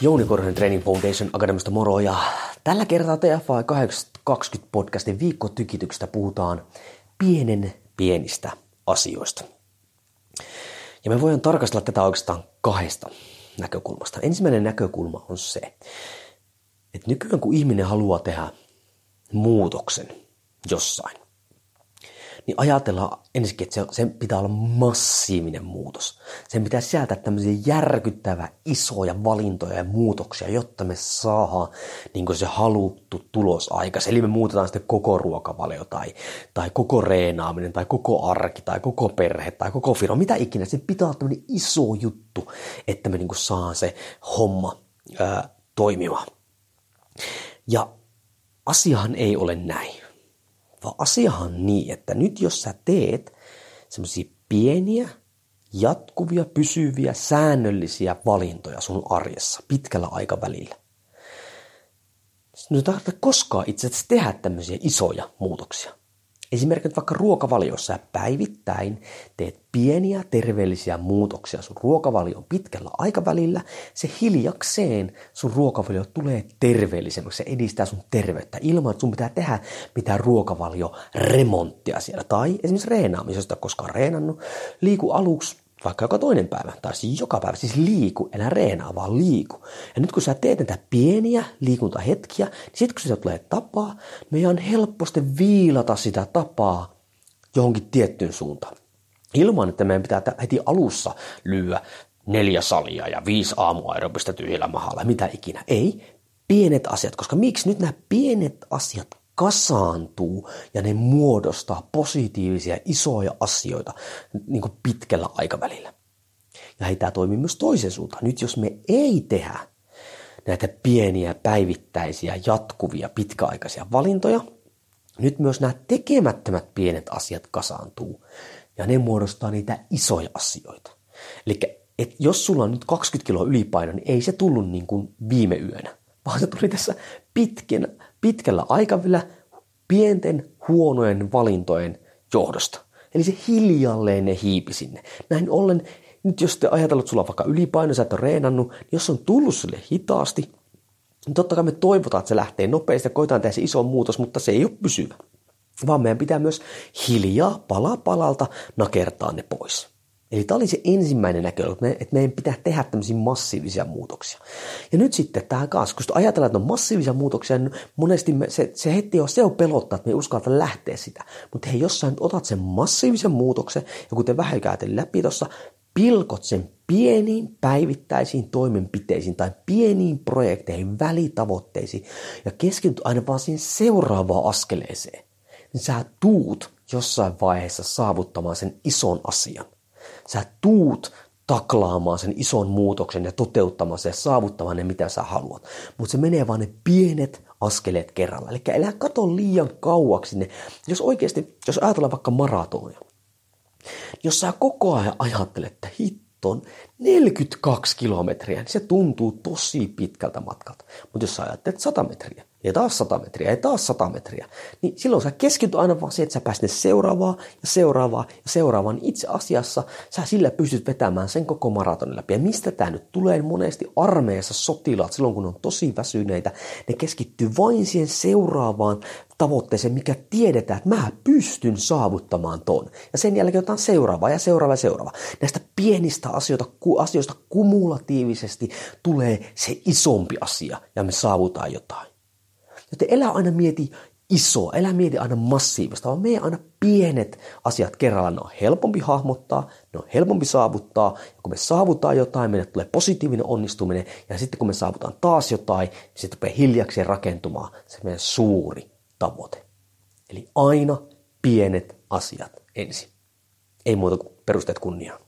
Jouni Korhonen Training Foundation Akademista moro ja tällä kertaa TFA 820 podcastin viikkotykityksestä puhutaan pienen pienistä asioista. Ja me voidaan tarkastella tätä oikeastaan kahdesta näkökulmasta. Ensimmäinen näkökulma on se, että nykyään kun ihminen haluaa tehdä muutoksen jossain, niin ajatellaan ensinnäkin, että se, sen pitää olla massiivinen muutos. Sen pitää sisältää tämmöisiä järkyttävää isoja valintoja ja muutoksia, jotta me saadaan niin se haluttu tulos aikaisemmin. Eli me muutetaan sitten koko ruokavalio tai, tai koko reenaaminen tai koko arki tai koko perhe tai koko firma, mitä ikinä. Se pitää olla tämmöinen iso juttu, että me niin saa se homma ää, toimimaan. Ja asiahan ei ole näin vaan asiahan niin, että nyt jos sä teet semmoisia pieniä, jatkuvia, pysyviä, säännöllisiä valintoja sun arjessa pitkällä aikavälillä, nyt ei tarvitse koskaan itse asiassa tehdä tämmöisiä isoja muutoksia. Esimerkiksi vaikka ruokavaliossa päivittäin teet pieniä terveellisiä muutoksia sun ruokavalion pitkällä aikavälillä, se hiljakseen sun ruokavalio tulee terveellisemmäksi, se edistää sun terveyttä ilman, että sun pitää tehdä mitään ruokavalio remonttia siellä. Tai esimerkiksi reenaamisesta, koska on reenannut, liiku aluksi vaikka joka toinen päivä, tai siis joka päivä, siis liiku, älä reenaa, vaan liiku. Ja nyt kun sä teet näitä pieniä liikuntahetkiä, niin sitten kun sitä tulee tapaa, meidän on helposti viilata sitä tapaa johonkin tiettyyn suuntaan. Ilman, että meidän pitää heti alussa lyödä neljä salia ja viisi aamuaerobista tyhjillä mahalla, mitä ikinä. Ei, pienet asiat, koska miksi nyt nämä pienet asiat kasaantuu ja ne muodostaa positiivisia isoja asioita niin kuin pitkällä aikavälillä. Ja hei, tämä toimii myös toisen suuntaan. Nyt jos me ei tehdä näitä pieniä päivittäisiä, jatkuvia, pitkäaikaisia valintoja, nyt myös nämä tekemättömät pienet asiat kasaantuu ja ne muodostaa niitä isoja asioita. Eli et jos sulla on nyt 20 kiloa ylipaino, niin ei se tullut niin kuin viime yönä, vaan se tuli tässä pitkän, pitkällä aikavälillä pienten huonojen valintojen johdosta. Eli se hiljalleen ne hiipi sinne. Näin ollen, nyt jos te ajatellaan, että sulla on vaikka ylipaino, sä et ole reenannut, niin jos on tullut sille hitaasti, niin totta kai me toivotaan, että se lähtee nopeasti ja koitaan tehdä se iso muutos, mutta se ei ole pysyvä. Vaan meidän pitää myös hiljaa pala palalta nakertaa ne pois. Eli tämä oli se ensimmäinen näkökulma, että meidän pitää tehdä tämmöisiä massiivisia muutoksia. Ja nyt sitten tämä kanssa, kun ajatellaan, että on massiivisia muutoksia, niin monesti me, se, se heti on, se on pelottaa, että me ei uskalleta lähteä sitä. Mutta hei, jos sä nyt otat sen massiivisen muutoksen, ja kuten vähän käytin läpi tuossa, pilkot sen pieniin päivittäisiin toimenpiteisiin tai pieniin projekteihin, välitavoitteisiin, ja keskityt aina vaan siihen seuraavaan askeleeseen, niin sä tuut jossain vaiheessa saavuttamaan sen ison asian. Sä tuut taklaamaan sen ison muutoksen ja toteuttamaan se ja saavuttamaan ne, mitä sä haluat. Mutta se menee vaan ne pienet askeleet kerralla. Eli älä kato liian kauaksi sinne. Jos oikeasti, jos ajatellaan vaikka maratonia, jos sä koko ajan ajattelet, että hitton 42 kilometriä, niin se tuntuu tosi pitkältä matkalta. Mutta jos sä ajattelet 100 metriä, ja taas 100 metriä ja taas 100 metriä, niin silloin sä keskityt aina vaan siihen, että sä pääset seuraavaan ja seuraavaan ja seuraavaan. Niin itse asiassa sä sillä pystyt vetämään sen koko maratonin läpi. Ja mistä tämä nyt tulee? Monesti armeijassa sotilaat, silloin kun on tosi väsyneitä, ne keskittyy vain siihen seuraavaan tavoitteeseen, mikä tiedetään, että mä pystyn saavuttamaan ton. Ja sen jälkeen otetaan seuraava ja seuraava ja seuraava. Näistä pienistä asioista, asioista kumulatiivisesti tulee se isompi asia ja me saavutaan jotain. Joten elä aina mieti iso, älä mieti aina massiivista, vaan mene aina pienet asiat kerrallaan. Ne on helpompi hahmottaa, ne on helpompi saavuttaa, ja kun me saavutaan jotain, meille tulee positiivinen onnistuminen, ja sitten kun me saavutaan taas jotain, niin sitten rupeaa hiljakseen rakentumaan se meidän suuri tavoite. Eli aina pienet asiat ensin. Ei muuta kuin perusteet kunniaan.